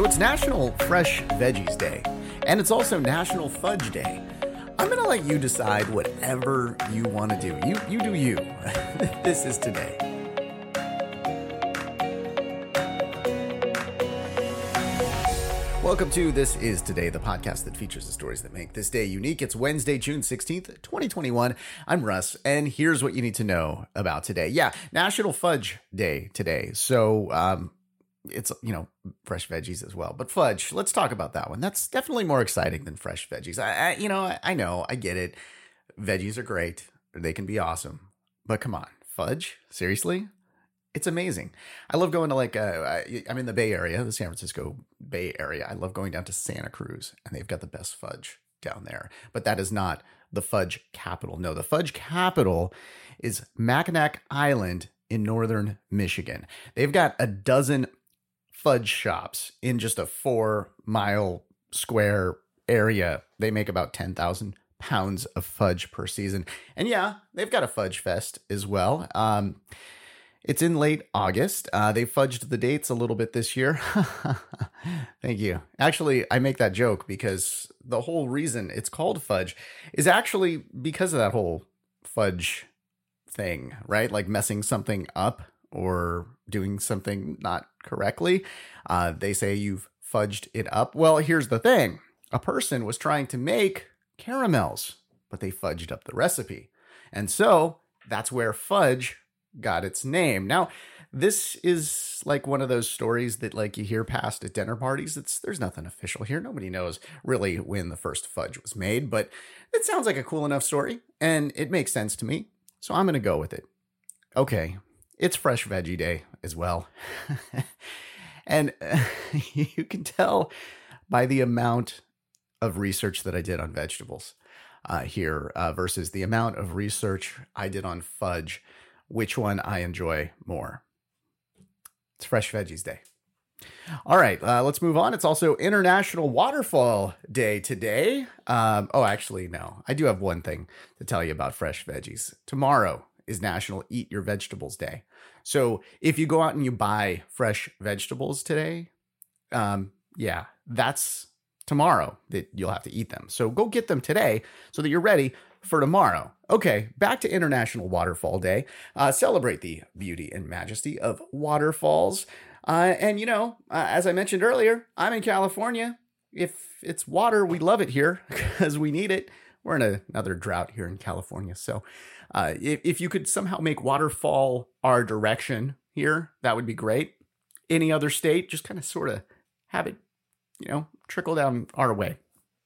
So it's National Fresh Veggies Day, and it's also National Fudge Day. I'm gonna let you decide whatever you want to do. You you do you. this is today. Welcome to This Is Today, the podcast that features the stories that make this day unique. It's Wednesday, June 16th, 2021. I'm Russ, and here's what you need to know about today. Yeah, National Fudge Day today. So, um, it's you know fresh veggies as well. But fudge let's talk about that one. That's definitely more exciting than fresh veggies. I, I you know I, I know i get it. Veggies are great. They can be awesome. But come on fudge? Seriously? It's amazing. I love going to like uh, I, I'm in the Bay Area, the San Francisco Bay Area. I love going down to Santa Cruz, and they've got the best fudge down there. But that is not the fudge capital. No, the fudge capital is Mackinac Island in northern Michigan. They've got a dozen fudge shops in just a four mile square area. They make about 10,000 pounds of fudge per season. And yeah, they've got a fudge fest as well. Um, it's in late August. Uh, they fudged the dates a little bit this year. Thank you. Actually, I make that joke because the whole reason it's called fudge is actually because of that whole fudge thing, right? Like messing something up or doing something not correctly. Uh, they say you've fudged it up. Well, here's the thing a person was trying to make caramels, but they fudged up the recipe. And so that's where fudge got its name. Now, this is like one of those stories that like you hear past at dinner parties. It's there's nothing official here. Nobody knows really when the first fudge was made, but it sounds like a cool enough story and it makes sense to me. So I'm going to go with it. Okay, it's fresh veggie day as well. and uh, you can tell by the amount of research that I did on vegetables uh, here uh, versus the amount of research I did on fudge which one I enjoy more. It's Fresh Veggies Day. All right, uh, let's move on. It's also International Waterfall Day today. Um, oh, actually, no. I do have one thing to tell you about fresh veggies. Tomorrow is National Eat Your Vegetables Day. So if you go out and you buy fresh vegetables today, um, yeah, that's tomorrow that you'll have to eat them. So go get them today so that you're ready for tomorrow. Okay, back to International Waterfall Day. Uh, celebrate the beauty and majesty of waterfalls. Uh, and, you know, uh, as I mentioned earlier, I'm in California. If it's water, we love it here because we need it. We're in a, another drought here in California. So uh, if, if you could somehow make waterfall our direction here, that would be great. Any other state, just kind of sort of have it, you know, trickle down our way.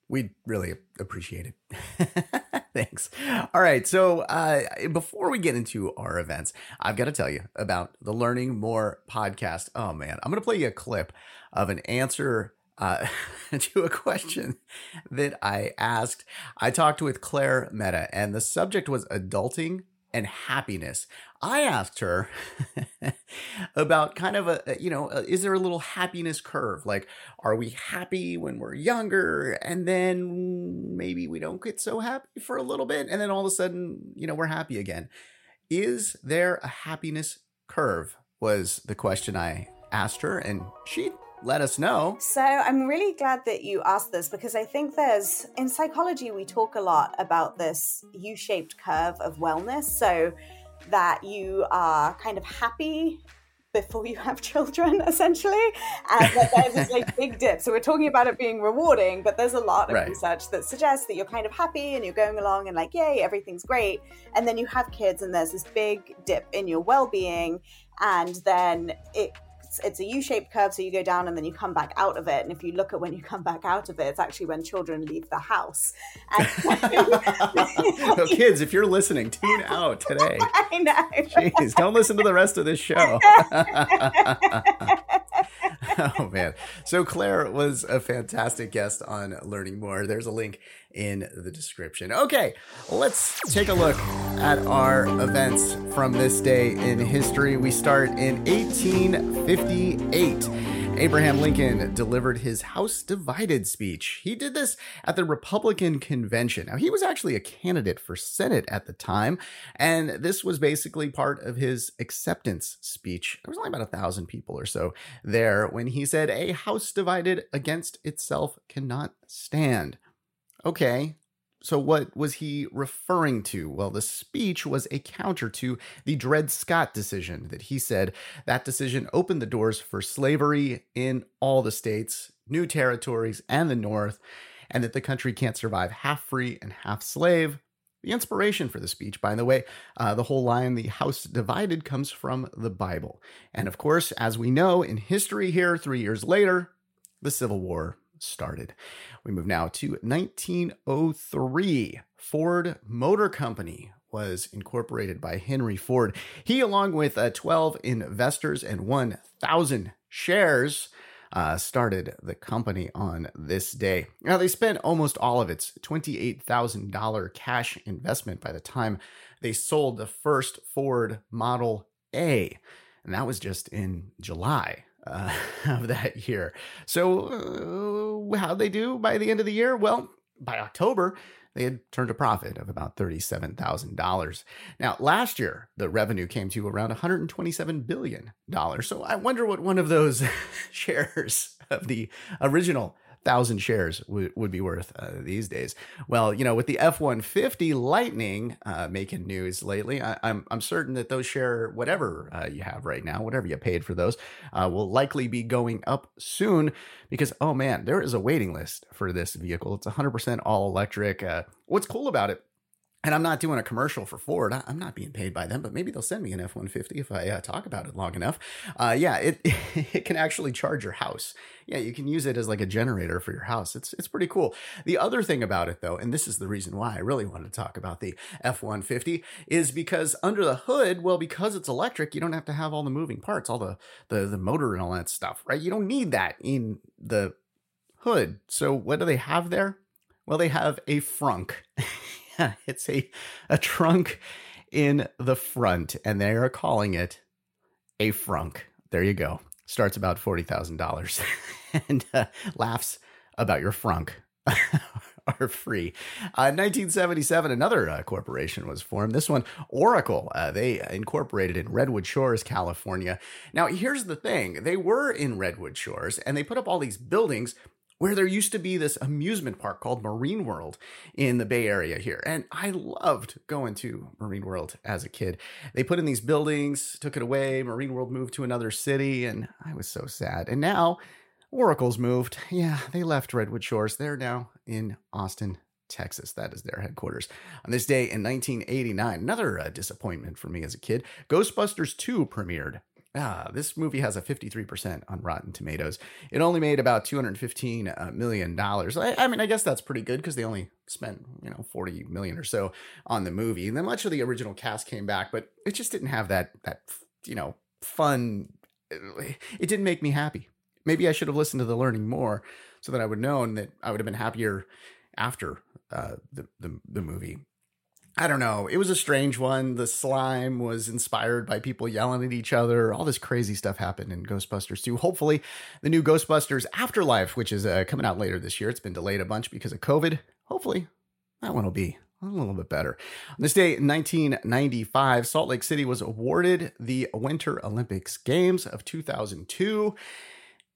We'd really appreciate it. Thanks. All right. So, uh, before we get into our events, I've got to tell you about the Learning More podcast. Oh, man. I'm going to play you a clip of an answer uh, to a question that I asked. I talked with Claire Meta, and the subject was adulting and happiness. I asked her about kind of a, you know, is there a little happiness curve? Like, are we happy when we're younger and then maybe we don't get so happy for a little bit and then all of a sudden, you know, we're happy again? Is there a happiness curve? Was the question I asked her, and she let us know. So I'm really glad that you asked this because I think there's in psychology we talk a lot about this U-shaped curve of wellness. So that you are kind of happy before you have children, essentially, and that there's this like big dip. So we're talking about it being rewarding, but there's a lot of right. research that suggests that you're kind of happy and you're going along and like, yay, everything's great, and then you have kids and there's this big dip in your well-being, and then it it's it's a U-shaped curve, so you go down and then you come back out of it. And if you look at when you come back out of it, it's actually when children leave the house. And so, kids, if you're listening, tune out today. I know. Jeez, don't listen to the rest of this show. oh man. So Claire was a fantastic guest on Learning More. There's a link in the description. Okay, let's take a look at our events from this day in history. We start in 1858. Abraham Lincoln delivered his House Divided speech. He did this at the Republican convention. Now, he was actually a candidate for Senate at the time, and this was basically part of his acceptance speech. There was only about a thousand people or so there when he said, A house divided against itself cannot stand. Okay, so, what was he referring to? Well, the speech was a counter to the Dred Scott decision that he said that decision opened the doors for slavery in all the states, new territories, and the North, and that the country can't survive half free and half slave. The inspiration for the speech, by the way, uh, the whole line, the house divided, comes from the Bible. And of course, as we know in history here, three years later, the Civil War started. We move now to 1903. Ford Motor Company was incorporated by Henry Ford. He, along with uh, 12 investors and 1,000 shares, uh, started the company on this day. Now, they spent almost all of its $28,000 cash investment by the time they sold the first Ford Model A. And that was just in July uh, of that year. So, uh, how'd they do by the end of the year? Well, by October, they had turned a profit of about $37,000. Now, last year, the revenue came to around $127 billion. So I wonder what one of those shares of the original thousand shares would, would be worth uh, these days. Well, you know, with the F one fifty Lightning uh, making news lately, I, am I'm, I'm certain that those share whatever uh, you have right now, whatever you paid for those, uh, will likely be going up soon. Because oh man, there is a waiting list for this vehicle. It's 100% all electric. Uh, what's cool about it and I'm not doing a commercial for Ford. I'm not being paid by them, but maybe they'll send me an F-150 if I uh, talk about it long enough. Uh, yeah, it it can actually charge your house. Yeah, you can use it as like a generator for your house. It's it's pretty cool. The other thing about it though, and this is the reason why I really wanted to talk about the F-150, is because under the hood, well, because it's electric, you don't have to have all the moving parts, all the the the motor and all that stuff, right? You don't need that in the hood. So what do they have there? Well, they have a frunk. it's a, a trunk in the front, and they are calling it a frunk. There you go. Starts about $40,000 and uh, laughs about your frunk. are free. Uh, 1977, another uh, corporation was formed. This one, Oracle. Uh, they incorporated in Redwood Shores, California. Now, here's the thing they were in Redwood Shores and they put up all these buildings where there used to be this amusement park called Marine World in the Bay Area here. And I loved going to Marine World as a kid. They put in these buildings, took it away. Marine World moved to another city, and I was so sad. And now Oracle's moved. Yeah, they left Redwood Shores. They're now in Austin, Texas. That is their headquarters. On this day in 1989, another uh, disappointment for me as a kid, Ghostbusters 2 premiered. Ah, this movie has a 53% on Rotten Tomatoes. It only made about $215 uh. I, I mean, I guess that's pretty good because they only spent, you know, 40 million or so on the movie. And then much of the original cast came back, but it just didn't have that, that, you know, fun. It didn't make me happy. Maybe I should have listened to the learning more so that I would known that I would have been happier after uh, the, the, the movie. I don't know. It was a strange one. The slime was inspired by people yelling at each other. All this crazy stuff happened in Ghostbusters 2. Hopefully, the new Ghostbusters Afterlife, which is uh, coming out later this year, it's been delayed a bunch because of COVID. Hopefully, that one will be a little bit better. On this day in 1995, Salt Lake City was awarded the Winter Olympics Games of 2002.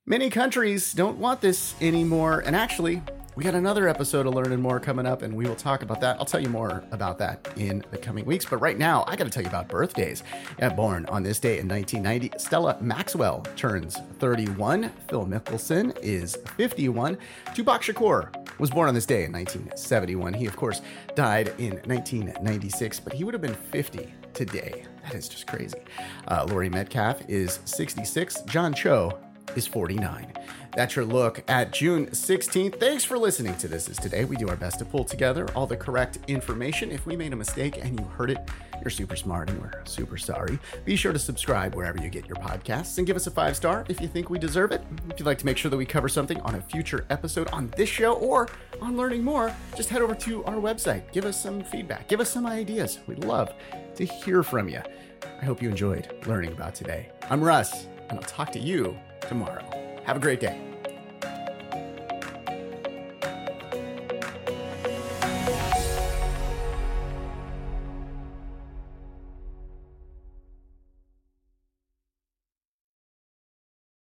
Many countries don't want this anymore, and actually, we got another episode of Learning More coming up, and we will talk about that. I'll tell you more about that in the coming weeks. But right now, I got to tell you about birthdays. Yeah, born on this day in 1990, Stella Maxwell turns 31. Phil Mickelson is 51. Tupac Shakur was born on this day in 1971. He, of course, died in 1996, but he would have been 50 today. That is just crazy. Uh, Laurie Metcalf is 66. John Cho is 49. That's your look at June 16th. Thanks for listening to This Is Today. We do our best to pull together all the correct information. If we made a mistake and you heard it, you're super smart and we're super sorry. Be sure to subscribe wherever you get your podcasts and give us a five star if you think we deserve it. If you'd like to make sure that we cover something on a future episode on this show or on learning more, just head over to our website. Give us some feedback, give us some ideas. We'd love to hear from you. I hope you enjoyed learning about today. I'm Russ, and I'll talk to you tomorrow. Have a great day.